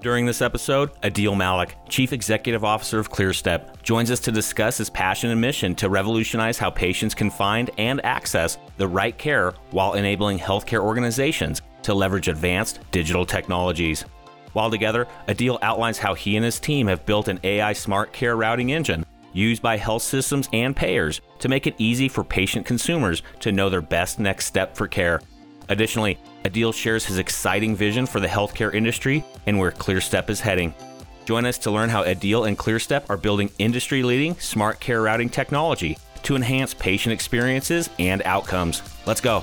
During this episode, Adeel Malik, Chief Executive Officer of ClearStep, joins us to discuss his passion and mission to revolutionize how patients can find and access the right care while enabling healthcare organizations to leverage advanced digital technologies. While together, Adeel outlines how he and his team have built an AI smart care routing engine used by health systems and payers to make it easy for patient consumers to know their best next step for care. Additionally, Adeel shares his exciting vision for the healthcare industry and where ClearStep is heading. Join us to learn how Adeel and ClearStep are building industry leading smart care routing technology to enhance patient experiences and outcomes. Let's go.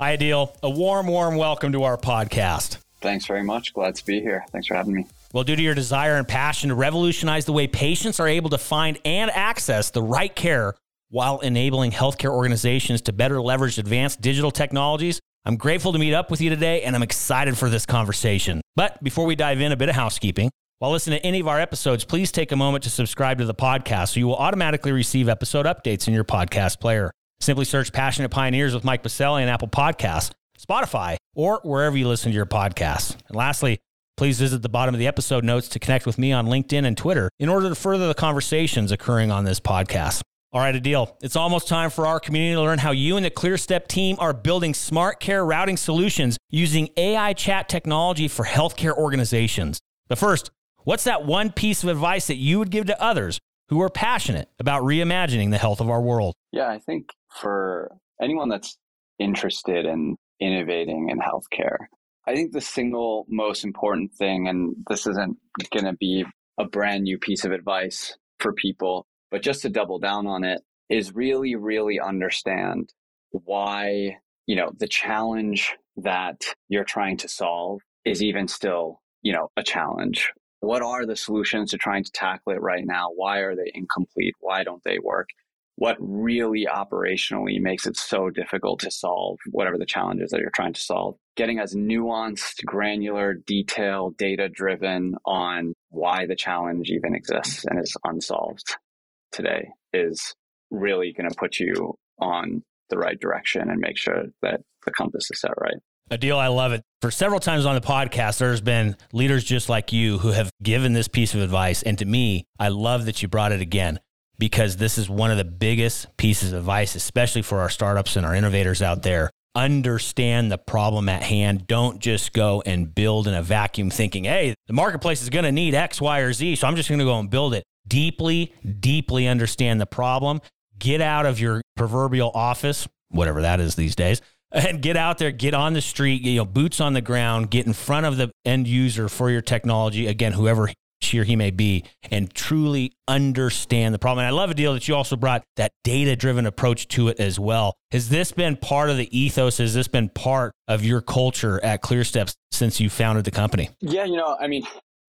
Hi, Adeel. A warm, warm welcome to our podcast. Thanks very much. Glad to be here. Thanks for having me. Well, due to your desire and passion to revolutionize the way patients are able to find and access the right care while enabling healthcare organizations to better leverage advanced digital technologies, I'm grateful to meet up with you today and I'm excited for this conversation. But before we dive in, a bit of housekeeping. While listening to any of our episodes, please take a moment to subscribe to the podcast so you will automatically receive episode updates in your podcast player. Simply search Passionate Pioneers with Mike Biselli on Apple Podcasts, Spotify, or wherever you listen to your podcasts. And lastly, please visit the bottom of the episode notes to connect with me on LinkedIn and Twitter in order to further the conversations occurring on this podcast. All right, Adeel. It's almost time for our community to learn how you and the ClearStep team are building smart care routing solutions using AI chat technology for healthcare organizations. But first, what's that one piece of advice that you would give to others who are passionate about reimagining the health of our world? Yeah, I think for anyone that's interested in innovating in healthcare, I think the single most important thing, and this isn't going to be a brand new piece of advice for people, but just to double down on it, is really, really understand why, you know, the challenge that you're trying to solve is even still, you know, a challenge. What are the solutions to trying to tackle it right now? Why are they incomplete? Why don't they work? What really operationally makes it so difficult to solve whatever the challenges that you're trying to solve. Getting as nuanced, granular, detailed, data driven on why the challenge even exists and is unsolved today is really going to put you on the right direction and make sure that the compass is set right. Adeel. I love it. For several times on the podcast, there's been leaders just like you who have given this piece of advice. And to me, I love that you brought it again because this is one of the biggest pieces of advice, especially for our startups and our innovators out there. Understand the problem at hand. Don't just go and build in a vacuum thinking, hey, the marketplace is going to need X, Y, or Z. So I'm just going to go and build it. Deeply, deeply understand the problem. Get out of your proverbial office, whatever that is these days, and get out there, get on the street, you know, boots on the ground, get in front of the end user for your technology. Again, whoever she he may be and truly understand the problem. And I love Adeel that you also brought that data driven approach to it as well. Has this been part of the ethos? Has this been part of your culture at ClearSteps since you founded the company? Yeah, you know, I mean,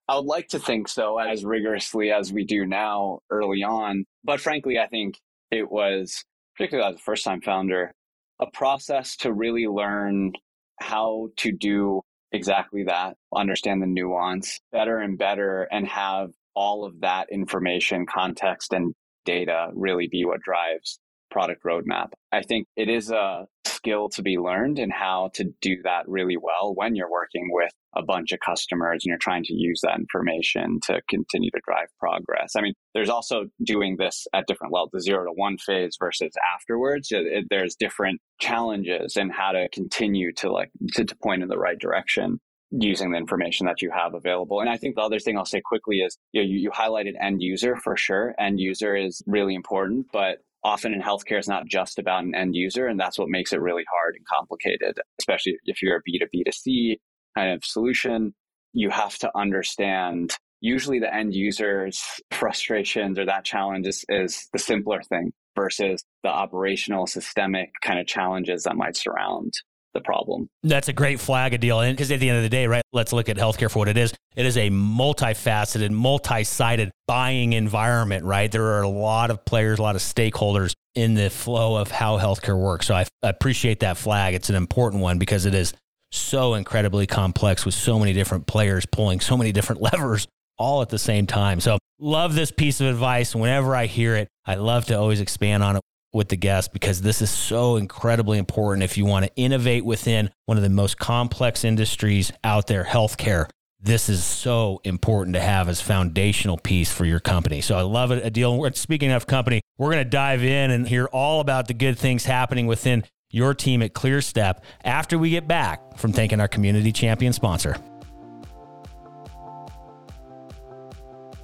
I would like to think so as rigorously as we do now early on. But frankly, I think it was, particularly as a first time founder, a process to really learn how to do exactly that, understand the nuance better and better, and have all of that information, context, and data really be what drives product roadmap. I think it is a skill to be learned and how to do that really well when you're working with a bunch of customers and you're trying to use that information to continue to drive progress. I mean, there's also doing this at different levels, the zero to one phase versus afterwards. It, there's different challenges and how to continue to like to, to point in the right direction using the information that you have available. And I think the other thing I'll say quickly is you, know, you, you highlighted end user for sure. End user is really important, but often in healthcare, it's not just about an end user. And that's what makes it really hard and complicated, especially if you're a B2B2C kind of solution. You have to understand usually the end user's frustrations or that challenge is, is the simpler thing versus the operational systemic kind of challenges that might surround the problem. That's a great flag Adeel. And because at the end of the day, right, let's look at healthcare for what it is. It is a multifaceted, multi sided buying environment, right? There are a lot of players, a lot of stakeholders in the flow of how healthcare works. So I, I appreciate that flag. It's an important one because it is so incredibly complex with so many different players pulling so many different levers all at the same time. So love this piece of advice. Whenever I hear it, I love to always expand on it with the guest because this is so incredibly important if you want to innovate within one of the most complex industries out there, healthcare. This is so important to have as foundational piece for your company. So I love it. Adeel. Speaking of company, we're going to dive in and hear all about the good things happening within your team at ClearStep after we get back from thanking our community champion sponsor.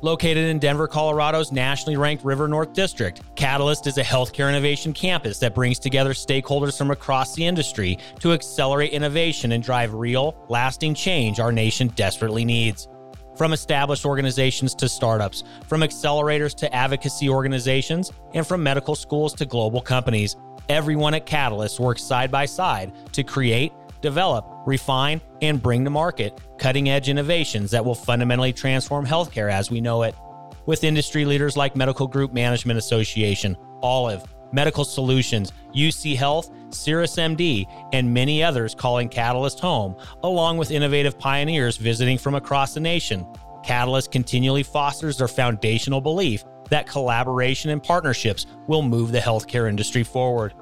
Located in Denver, Colorado's nationally ranked River North District, Catalyst is a healthcare innovation campus that brings together stakeholders from across the industry to accelerate innovation and drive real, lasting change our nation desperately needs. From established organizations to startups, from accelerators to advocacy organizations, and from medical schools to global companies, everyone at Catalyst works side by side to create, develop, refine, and bring to market cutting edge innovations that will fundamentally transform healthcare as we know it. With industry leaders like Medical Group Management Association, Olive, Medical Solutions, UC Health, CirrusMD, and many others calling Catalyst home, along with innovative pioneers visiting from across the nation. Catalyst continually fosters their foundational belief that collaboration and partnerships will move the healthcare industry forward.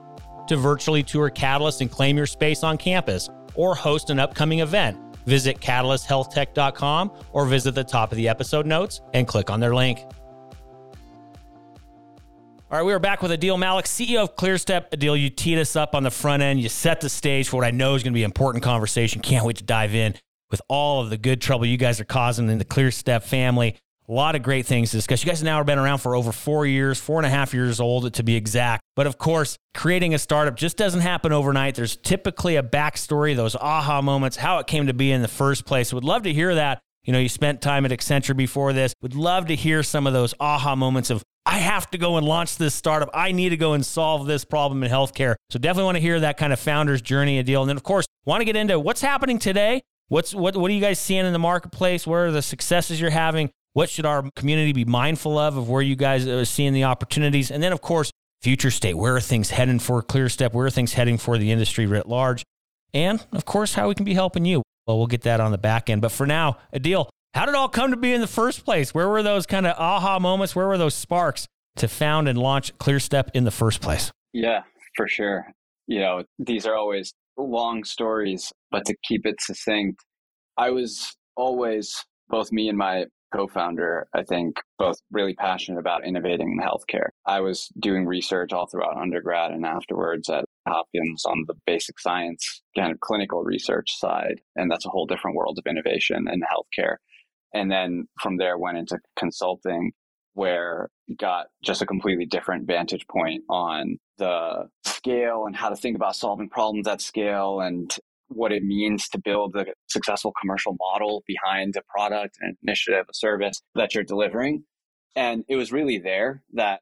To virtually tour Catalyst and claim your space on campus, or host an upcoming event, visit catalysthealthtech.com or visit the top of the episode notes and click on their link. All right, we are back with Adeel Malik, CEO of ClearStep. Adeel, you teed us up on the front end. You set the stage for what I know is going to be an important conversation. Can't wait to dive in with all of the good trouble you guys are causing in the ClearStep family. A lot of great things to discuss. You guys now have been around for over four years, four and a half years old to be exact. But of course, creating a startup just doesn't happen overnight. There's typically a backstory, those aha moments, how it came to be in the first place. Would love to hear that. You know, you spent time at Accenture before this. Would love to hear some of those aha moments of, I have to go and launch this startup. I need to go and solve this problem in healthcare. So definitely want to hear that kind of founder's journey Adeel. And then, of course, want to get into what's happening today. What's what what are you guys seeing in the marketplace? What are the successes you're having? What should our community be mindful of, of where you guys are seeing the opportunities? And then, of course, future state. Where are things heading for ClearStep? Where are things heading for the industry writ large? And, of course, how we can be helping you. Well, we'll get that on the back end. But for now, Adeel, how did it all come to be in the first place? Where were those kind of aha moments? Where were those sparks to found and launch ClearStep in the first place? Yeah, for sure. You know, these are always long stories, but to keep it succinct, I was always, both me and my co-founder, I think both really passionate about innovating in healthcare. I was doing research all throughout undergrad and afterwards at Hopkins on the basic science kind of clinical research side. And that's a whole different world of innovation in healthcare. And then from there went into consulting where got just a completely different vantage point on the scale and how to think about solving problems at scale and what it means to build a successful commercial model behind a product, an initiative, a service that you're delivering. And it was really there that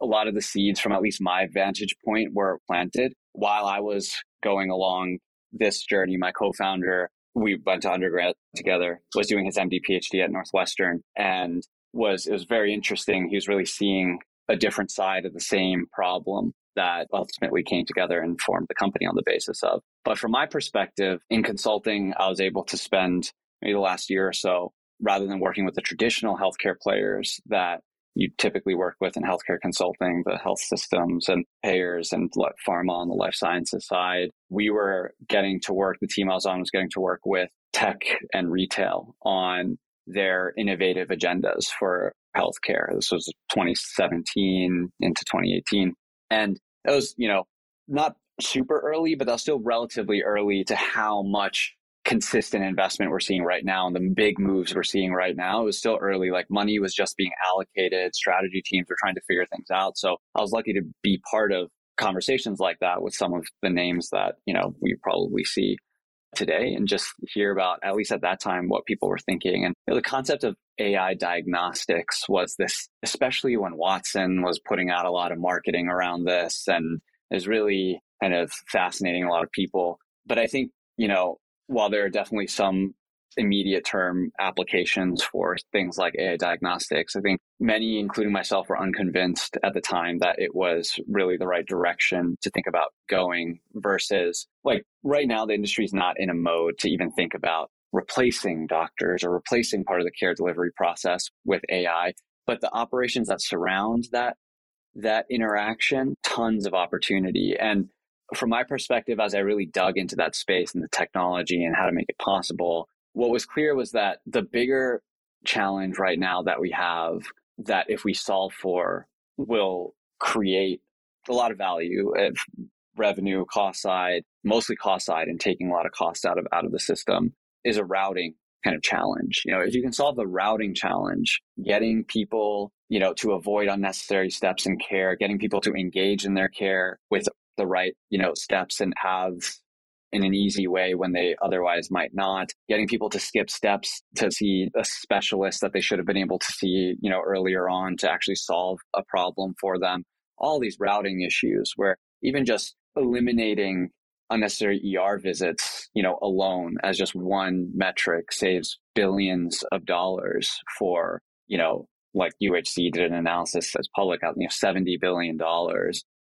a lot of the seeds from at least my vantage point were planted while I was going along this journey. My co-founder, we went to undergrad together, was doing his MD PhD at Northwestern and was, it was very interesting. He was really seeing a different side of the same problem that ultimately came together and formed the company on the basis of. But from my perspective, in consulting, I was able to spend maybe the last year or so, rather than working with the traditional healthcare players that you typically work with in healthcare consulting, the health systems and payers and pharma on the life sciences side, we were getting to work, the team I was on was getting to work with tech and retail on their innovative agendas for healthcare. This was 2017 into 2018. And that was, you know, not super early, but that's still relatively early to how much consistent investment we're seeing right now and the big moves we're seeing right now. It was still early, like money was just being allocated, strategy teams were trying to figure things out. So I was lucky to be part of conversations like that with some of the names that, you know, we probably see today and just hear about, at least at that time, what people were thinking. And you know, the concept of AI diagnostics was this, especially when Watson was putting out a lot of marketing around this and is really kind of fascinating a lot of people. But I think, you know, while there are definitely some immediate term applications for things like AI diagnostics. I think many, including myself, were unconvinced at the time that it was really the right direction to think about going versus like right now, the industry is not in a mode to even think about replacing doctors or replacing part of the care delivery process with AI. But the operations that surround that, that interaction, tons of opportunity. And from my perspective, as I really dug into that space and the technology and how to make it possible, what was clear was that the bigger challenge right now that we have that if we solve for will create a lot of value eh, of revenue cost side mostly cost side and taking a lot of cost out of out of the system is a routing kind of challenge. You know if you can solve the routing challenge getting people you know to avoid unnecessary steps in care getting people to engage in their care with the right you know steps and paths in an easy way when they otherwise might not. Getting people to skip steps to see a specialist that they should have been able to see you know earlier on to actually solve a problem for them. All these routing issues where even just eliminating unnecessary ER visits, you know, alone as just one metric saves billions of dollars for, you know, like UHC did an analysis that's public out, you know, $70 billion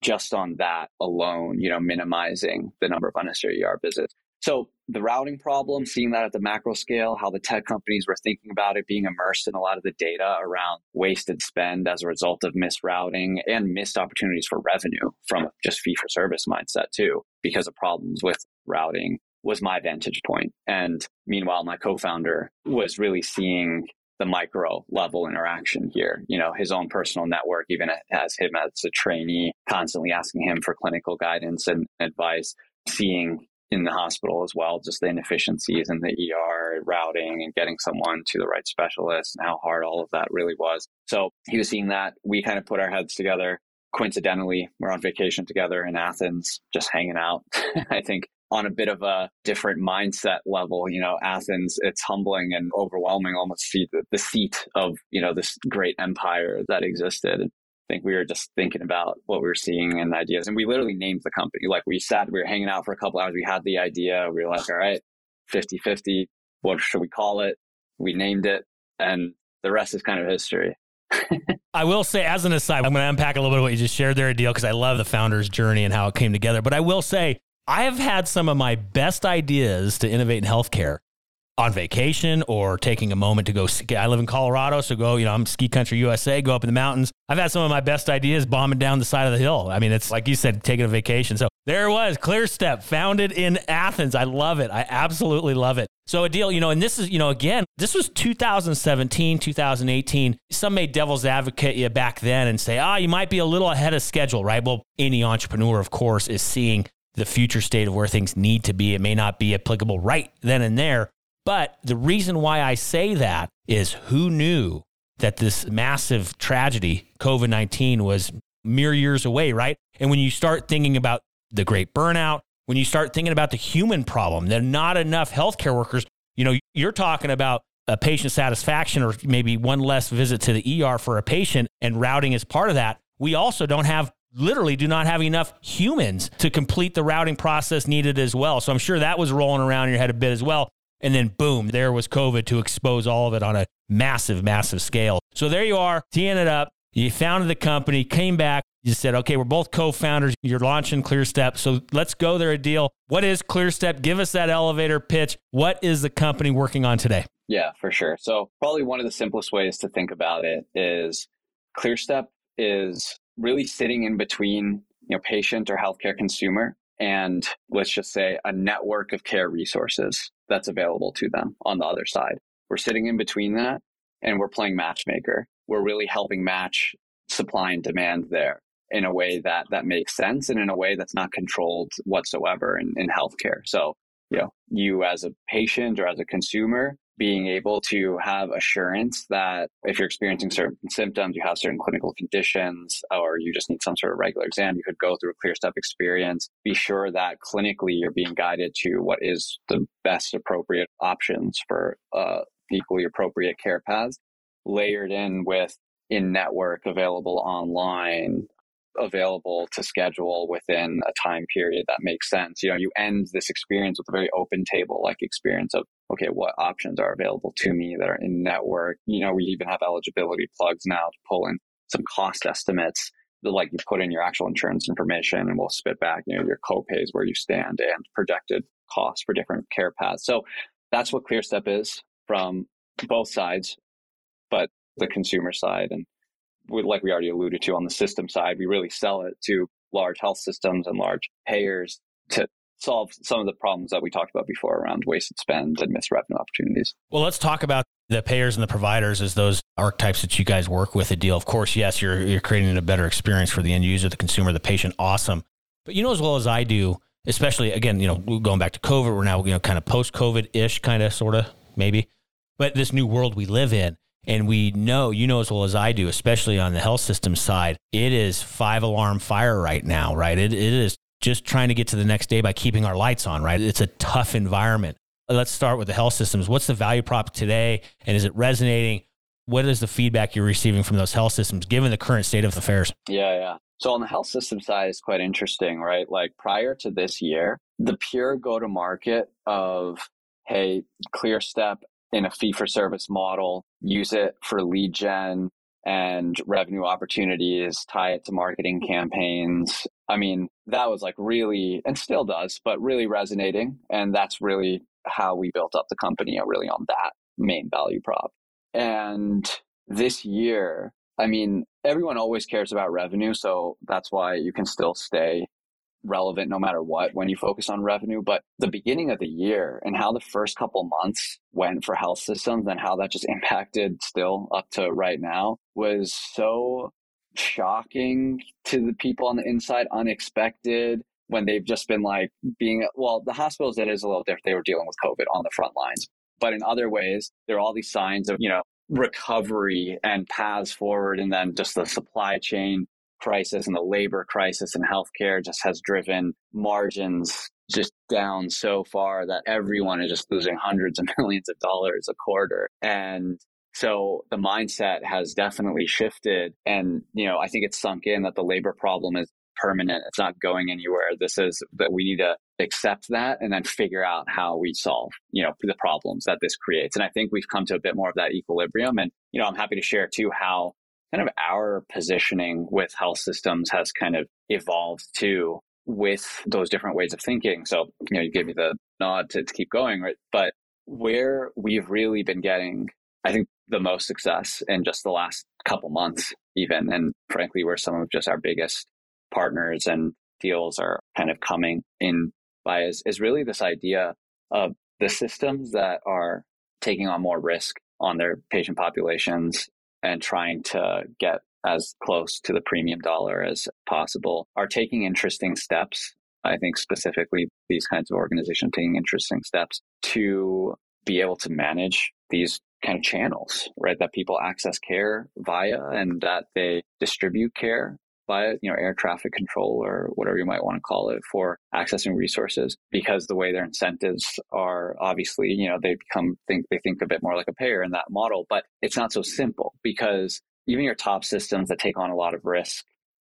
just on that alone, you know, minimizing the number of unnecessary ER visits. So the routing problem, seeing that at the macro scale, how the tech companies were thinking about it, being immersed in a lot of the data around wasted spend as a result of misrouting and missed opportunities for revenue from just fee for service mindset too, because of problems with routing was my vantage point. And meanwhile, my co-founder was really seeing the micro level interaction here. You know, his own personal network even has him as a trainee, constantly asking him for clinical guidance and advice, seeing in the hospital as well, just the inefficiencies in the ER routing and getting someone to the right specialist and how hard all of that really was. So he was seeing that. We kind of put our heads together. Coincidentally, we're on vacation together in Athens, just hanging out. I think on a bit of a different mindset level. You know, Athens, it's humbling and overwhelming almost to the, the seat of, you know, this great empire that existed. I think we were just thinking about what we were seeing and ideas. And we literally named the company. Like we sat, we were hanging out for a couple hours. We had the idea. We were like, all right, 50 50. What should we call it? We named it. And the rest is kind of history. I will say, as an aside, I'm going to unpack a little bit of what you just shared there, Adeel, because I love the founder's journey and how it came together. But I will say, I have had some of my best ideas to innovate in healthcare on vacation or taking a moment to go ski. I live in Colorado, so go, you know, I'm ski country USA, go up in the mountains. I've had some of my best ideas bombing down the side of the hill. I mean, it's like you said, taking a vacation. So there it was, ClearStep, founded in Athens. I love it. I absolutely love it. So Adeel, you know, and this is, you know, again, this was 2017, 2018. Some made devil's advocate you back then and say, ah, oh, you might be a little ahead of schedule, right? Well, any entrepreneur, of course, is seeing the future state of where things need to be. It may not be applicable right then and there. But the reason why I say that is who knew that this massive tragedy, COVID 19, was mere years away, right? And when you start thinking about the great burnout, when you start thinking about the human problem, that not enough healthcare workers, you know, you're talking about a patient satisfaction or maybe one less visit to the ER for a patient and routing is part of that. We also don't have literally do not have enough humans to complete the routing process needed as well. So I'm sure that was rolling around in your head a bit as well. And then boom, there was COVID to expose all of it on a massive, massive scale. So there you are, teeing it up. You founded the company, came back. You said, okay, we're both co founders. You're launching ClearStep. So let's go there Adeel. What is ClearStep? Give us that elevator pitch. What is the company working on today? Yeah, for sure. So, probably one of the simplest ways to think about it is ClearStep is really sitting in between you know patient or healthcare consumer and let's just say a network of care resources that's available to them on the other side. We're sitting in between that and we're playing matchmaker. We're really helping match supply and demand there in a way that that makes sense and in a way that's not controlled whatsoever in, in healthcare. So, you know, you as a patient or as a consumer being able to have assurance that if you're experiencing certain symptoms, you have certain clinical conditions, or you just need some sort of regular exam, you could go through a clear step experience. Be sure that clinically you're being guided to what is the best appropriate options for uh, equally appropriate care paths, layered in with in network available online available to schedule within a time period that makes sense. You know, you end this experience with a very open table like experience of, okay, what options are available to me that are in network? You know, we even have eligibility plugs now to pull in some cost estimates that like you put in your actual insurance information and we'll spit back, you know, your copays where you stand and projected costs for different care paths. So that's what ClearStep is from both sides, but the consumer side and like we already alluded to on the system side, we really sell it to large health systems and large payers to solve some of the problems that we talked about before around wasted spend and missed revenue opportunities. Well, let's talk about the payers and the providers as those archetypes that you guys work with Adeel. Of course, yes, you're you're creating a better experience for the end user, the consumer, the patient. Awesome. But you know as well as I do, especially again, you know, going back to COVID, we're now, you know, kind of post COVID ish, kind of sort of maybe. But this new world we live in, and we know, you know as well as I do, especially on the health system side, it is five alarm fire right now, right? It, it is just trying to get to the next day by keeping our lights on, right? It's a tough environment. Let's start with the health systems. What's the value prop today? And is it resonating? What is the feedback you're receiving from those health systems given the current state of affairs? Yeah, yeah. So on the health system side, it's quite interesting, right? Like prior to this year, the pure go to market of, hey, ClearStep in a fee for service model, use it for lead gen and revenue opportunities, tie it to marketing campaigns. I mean, that was like really, and still does, but really resonating. And that's really how we built up the company, uh, really on that main value prop. And this year, I mean, everyone always cares about revenue. So that's why you can still stay relevant no matter what when you focus on revenue. But the beginning of the year and how the first couple months went for health systems and how that just impacted still up to right now was so shocking to the people on the inside, unexpected when they've just been like being well, the hospitals it is a little different. They were dealing with COVID on the front lines. But in other ways, there are all these signs of, you know, recovery and paths forward and then just the supply chain crisis and the labor crisis in healthcare just has driven margins just down so far that everyone is just losing hundreds of millions of dollars a quarter. And so the mindset has definitely shifted. And, you know, I think it's sunk in that the labor problem is permanent. It's not going anywhere. This is that we need to accept that and then figure out how we solve, you know, the problems that this creates. And I think we've come to a bit more of that equilibrium. And, you know, I'm happy to share too how kind of our positioning with health systems has kind of evolved too with those different ways of thinking. So, you know, you gave me the nod to, to keep going, right? But where we've really been getting, I think, the most success in just the last couple months, even, and frankly, where some of just our biggest partners and deals are kind of coming in by is, is really this idea of the systems that are taking on more risk on their patient populations and trying to get as close to the premium dollar as possible are taking interesting steps. I think specifically these kinds of organizations taking interesting steps to be able to manage these kind of channels, right? That people access care via and that they distribute care via, you know, air traffic control or whatever you might want to call it for accessing resources because the way their incentives are obviously, you know, they become think they think a bit more like a payer in that model, but it's not so simple because even your top systems that take on a lot of risk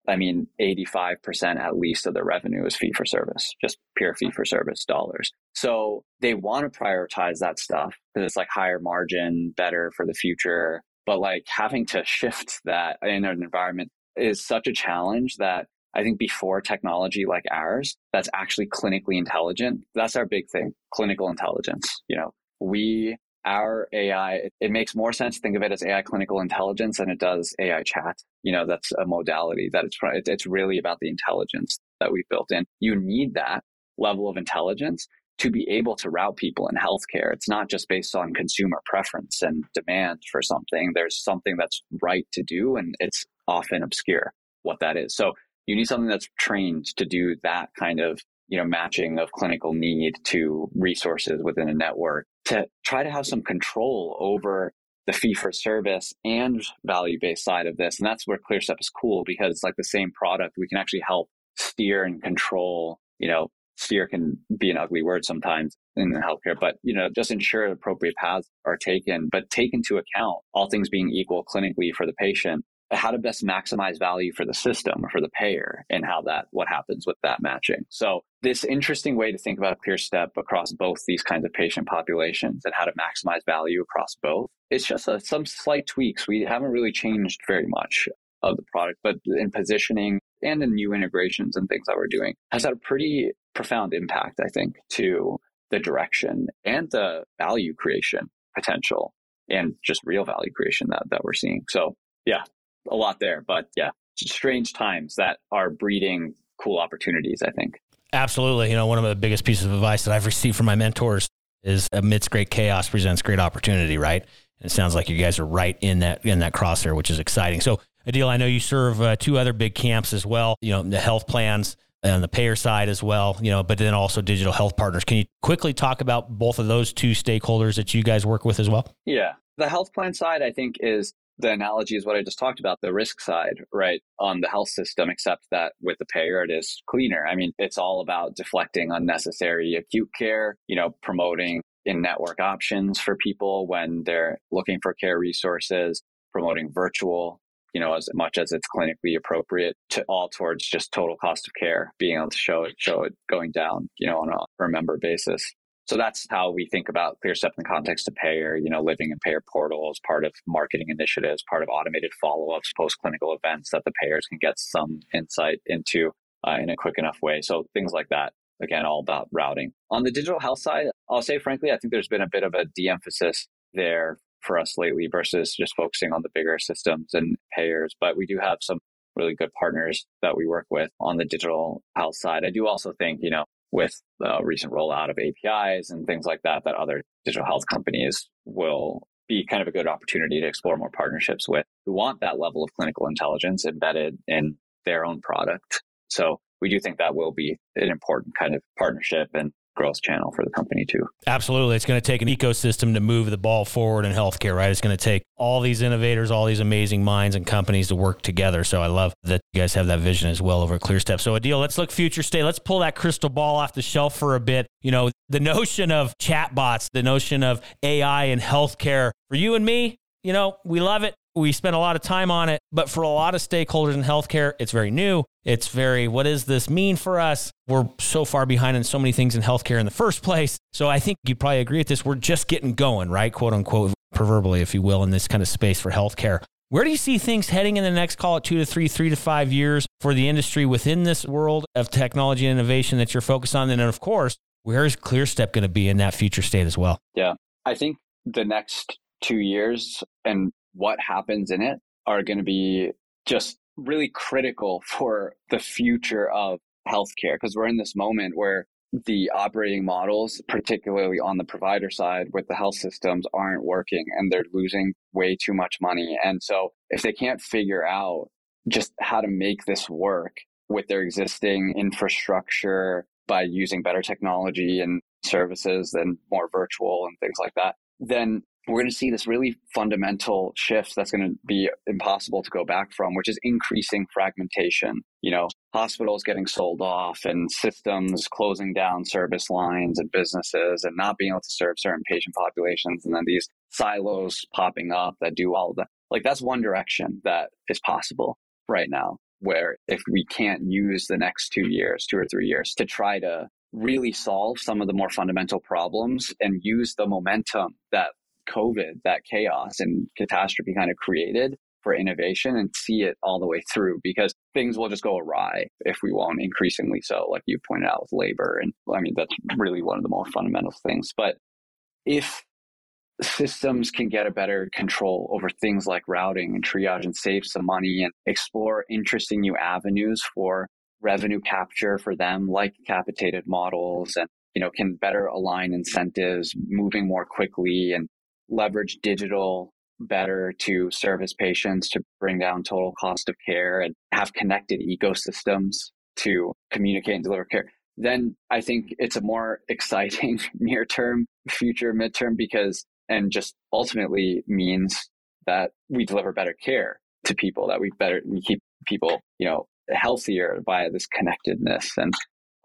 I mean, 85% at least of their revenue is fee for service, just pure fee for service dollars. So they want to prioritize that stuff because it's like higher margin, better for the future. But like having to shift that in an environment is such a challenge that I think before technology like ours, that's actually clinically intelligent. That's our big thing, clinical intelligence. You know, we, our AI, it, makes more sense to think of it as AI clinical intelligence than it does AI chat. You know, that's a modality that it's, it's really about the intelligence that we've built in. You need that level of intelligence to be able to route people in healthcare. It's not just based on consumer preference and demand for something. There's something that's right to do, and it's often obscure what that is. So you need something that's trained to do that kind of you know matching of clinical need to resources within a network to try to have some control over the fee for service and value based side of this. And that's where ClearStep is cool because it's like the same product. We can actually help steer and control, you know, steer can be an ugly word sometimes in healthcare, but you know, just ensure appropriate paths are taken, but take into account all things being equal clinically for the patient, how to best maximize value for the system or for the payer and how that what happens with that matching. So this interesting way to think about ClearStep across both these kinds of patient populations and how to maximize value across both. It's just a, some slight tweaks. We haven't really changed very much of the product, but in positioning and in new integrations and things that we're doing has had a pretty profound impact, I think, to the direction and the value creation potential and just real value creation that, that we're seeing. So yeah, a lot there, but yeah, strange times that are breeding cool opportunities, I think. Absolutely. You know, one of the biggest pieces of advice that I've received from my mentors is amidst great chaos presents great opportunity, right? And it sounds like you guys are right in that in that crosshair, which is exciting. So, Adeel, I know you serve uh, two other big camps as well. You know, the health plans on the payer side as well. You know, but then also digital health partners. Can you quickly talk about both of those two stakeholders that you guys work with as well? Yeah, the health plan side, I think, is the analogy is what I just talked about, the risk side, right, on the health system, except that with the payer, it is cleaner. I mean, it's all about deflecting unnecessary acute care, you know, promoting in network options for people when they're looking for care resources, promoting virtual, you know, as much as it's clinically appropriate to all towards just total cost of care, being able to show it, show it going down, you know, on a per member basis. So that's how we think about ClearStep in the context of payer, you know, living in payer portals, part of marketing initiatives, part of automated follow-ups, post-clinical events that the payers can get some insight into uh, in a quick enough way. So things like that. Again, all about routing. On the digital health side, I'll say frankly, I think there's been a bit of a de-emphasis there for us lately versus just focusing on the bigger systems and payers. But we do have some really good partners that we work with on the digital health side. I do also think, you know, with the recent rollout of APIs and things like that, that other digital health companies will be kind of a good opportunity to explore more partnerships with who want that level of clinical intelligence embedded in their own product. So we do think that will be an important kind of partnership and growth channel for the company too. Absolutely. It's going to take an ecosystem to move the ball forward in healthcare, right? It's going to take all these innovators, all these amazing minds and companies to work together. So I love that you guys have that vision as well over ClearStep. So Adeel, let's look future state. Let's pull that crystal ball off the shelf for a bit. You know, the notion of chatbots, the notion of AI in healthcare for you and me, you know, we love it. We spend a lot of time on it, but for a lot of stakeholders in healthcare, it's very new. It's very, what does this mean for us? We're so far behind in so many things in healthcare in the first place. So I think you probably agree with this. We're just getting going, right? Quote unquote, proverbially, if you will, in this kind of space for healthcare. Where do you see things heading in the next, call it two to three, three to five years for the industry within this world of technology and innovation that you're focused on? And then, of course, where is ClearStep going to be in that future state as well? Yeah, I think the next two years and what happens in it are going to be just really critical for the future of healthcare because we're in this moment where the operating models, particularly on the provider side with the health systems, aren't working and they're losing way too much money. And so, if they can't figure out just how to make this work with their existing infrastructure by using better technology and services and more virtual and things like that, then we're going to see this really fundamental shift that's going to be impossible to go back from, which is increasing fragmentation. You know, hospitals getting sold off and systems closing down service lines and businesses and not being able to serve certain patient populations. And then these silos popping up that do all of that. Like that's one direction that is possible right now, where if we can't use the next two years, two or three years to try to really solve some of the more fundamental problems and use the momentum that COVID, that chaos and catastrophe kind of created for innovation and see it all the way through because things will just go awry if we won't increasingly so, like you pointed out with labor. And I mean, that's really one of the more fundamental things. But if systems can get a better control over things like routing and triage and save some money and explore interesting new avenues for revenue capture for them, like capitated models and you know, can better align incentives, moving more quickly and leverage digital better to service patients to bring down total cost of care and have connected ecosystems to communicate and deliver care. then I think it's a more exciting near term future midterm because, and just ultimately means that we deliver better care to people, that we better, we keep people, you know, healthier by this connectedness and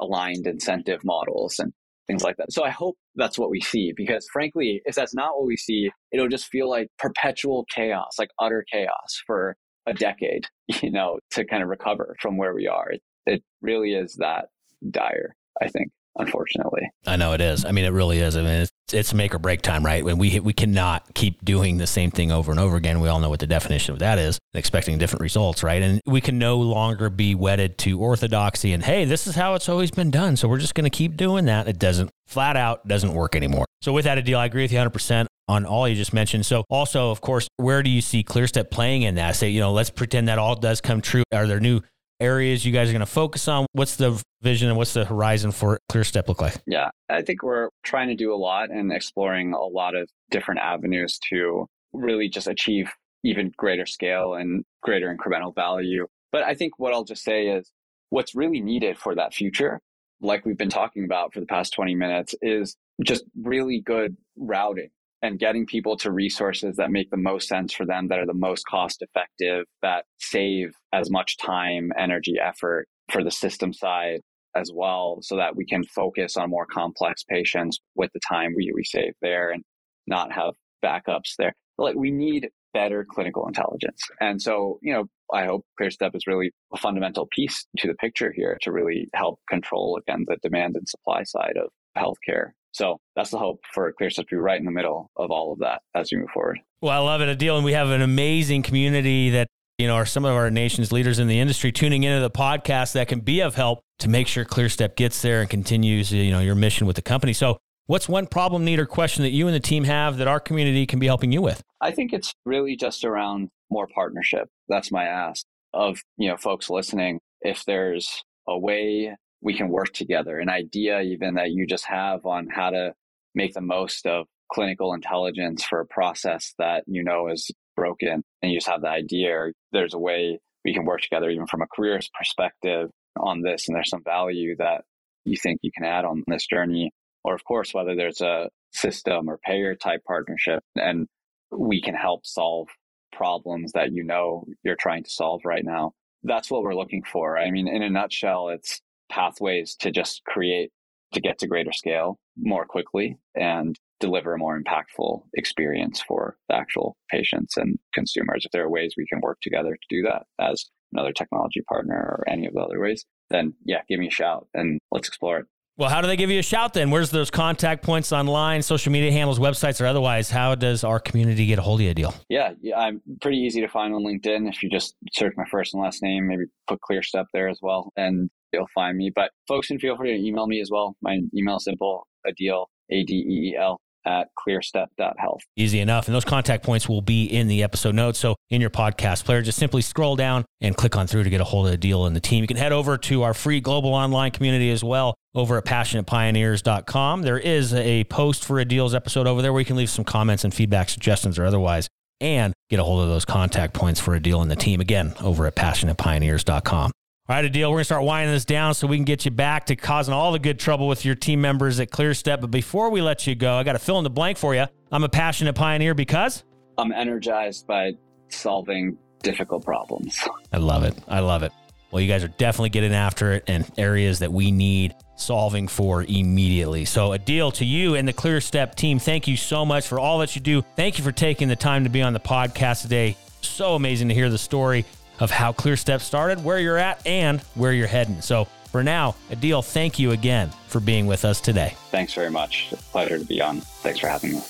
aligned incentive models and things like that. So I hope that's what we see because frankly, if that's not what we see, it'll just feel like perpetual chaos, like utter chaos for a decade, you know, to kind of recover from where we are. It, it really is that dire, I think unfortunately. I know it is. I mean, it really is. I mean, it's, it's make or break time, right? When we we cannot keep doing the same thing over and over again. We all know what the definition of that is, expecting different results, right? And we can no longer be wedded to orthodoxy and hey, this is how it's always been done, so we're just going to keep doing that. It doesn't flat out doesn't work anymore. So with that Adeel, I agree with you 100% on all you just mentioned. So also, of course, where do you see ClearStep playing in that? Say, you know, let's pretend that all does come true. Are there new areas you guys are going to focus on? What's the vision and what's the horizon for ClearStep look like? Yeah, I think we're trying to do a lot and exploring a lot of different avenues to really just achieve even greater scale and greater incremental value. But I think what I'll just say is what's really needed for that future, like we've been talking about for the past 20 minutes, is just really good routing and getting people to resources that make the most sense for them, that are the most cost effective, that save as much time, energy, effort for the system side as well, so that we can focus on more complex patients with the time we, we save there and not have backups there. Like we need better clinical intelligence. And so, you know, I hope ClearStep is really a fundamental piece to the picture here to really help control again the demand and supply side of healthcare so that's the hope for ClearStep to be right in the middle of all of that as we move forward. Well, I love it, Adeel. And we have an amazing community that, you know, are some of our nation's leaders in the industry tuning into the podcast that can be of help to make sure ClearStep gets there and continues, you know, your mission with the company. So what's one problem, need, or question that you and the team have that our community can be helping you with? I think it's really just around more partnership. That's my ask of, you know, folks listening. If there's a way we can work together. An idea even that you just have on how to make the most of clinical intelligence for a process that you know is broken and you just have the idea there's a way we can work together even from a careers perspective on this and there's some value that you think you can add on this journey. Or of course whether there's a system or payer type partnership and we can help solve problems that you know you're trying to solve right now. That's what we're looking for. I mean in a nutshell it's pathways to just create to get to greater scale more quickly and deliver a more impactful experience for the actual patients and consumers. If there are ways we can work together to do that as another technology partner or any of the other ways, then yeah, give me a shout and let's explore it. Well, how do they give you a shout then? Where's those contact points online, social media handles, websites, or otherwise? How does our community get a hold of you, Adeel? Yeah, yeah, I'm pretty easy to find on LinkedIn. If you just search my first and last name, maybe put ClearStep there as well. And you'll find me. But folks can feel free to email me as well. My email is simple, Adeel, A-D-E-E-L at clearstep.health. Easy enough. And those contact points will be in the episode notes. So in your podcast player, just simply scroll down and click on through to get a hold of Adeel and the team. You can head over to our free global online community as well over at passionatepioneers.com. There is a post for Adeel's episode over there where you can leave some comments and feedback, suggestions, or otherwise, and get a hold of those contact points for Adeel and the team again over at passionatepioneers.com. All right, Adeel. We're going to start winding this down so we can get you back to causing all the good trouble with your team members at ClearStep. But before we let you go, I got to fill in the blank for you. I'm a passionate pioneer because I'm energized by solving difficult problems. I love it. I love it. Well, you guys are definitely getting after it in areas that we need solving for immediately. So, Adeel to you and the ClearStep team, thank you so much for all that you do. Thank you for taking the time to be on the podcast today. So amazing to hear the story of how Clear ClearStep started, where you're at, and where you're heading. So for now, Adeel, thank you again for being with us today. Thanks very much. pleasure to be on. Thanks for having me.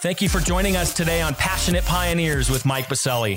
Thank you for joining us today on Passionate Pioneers with Mike Biselli.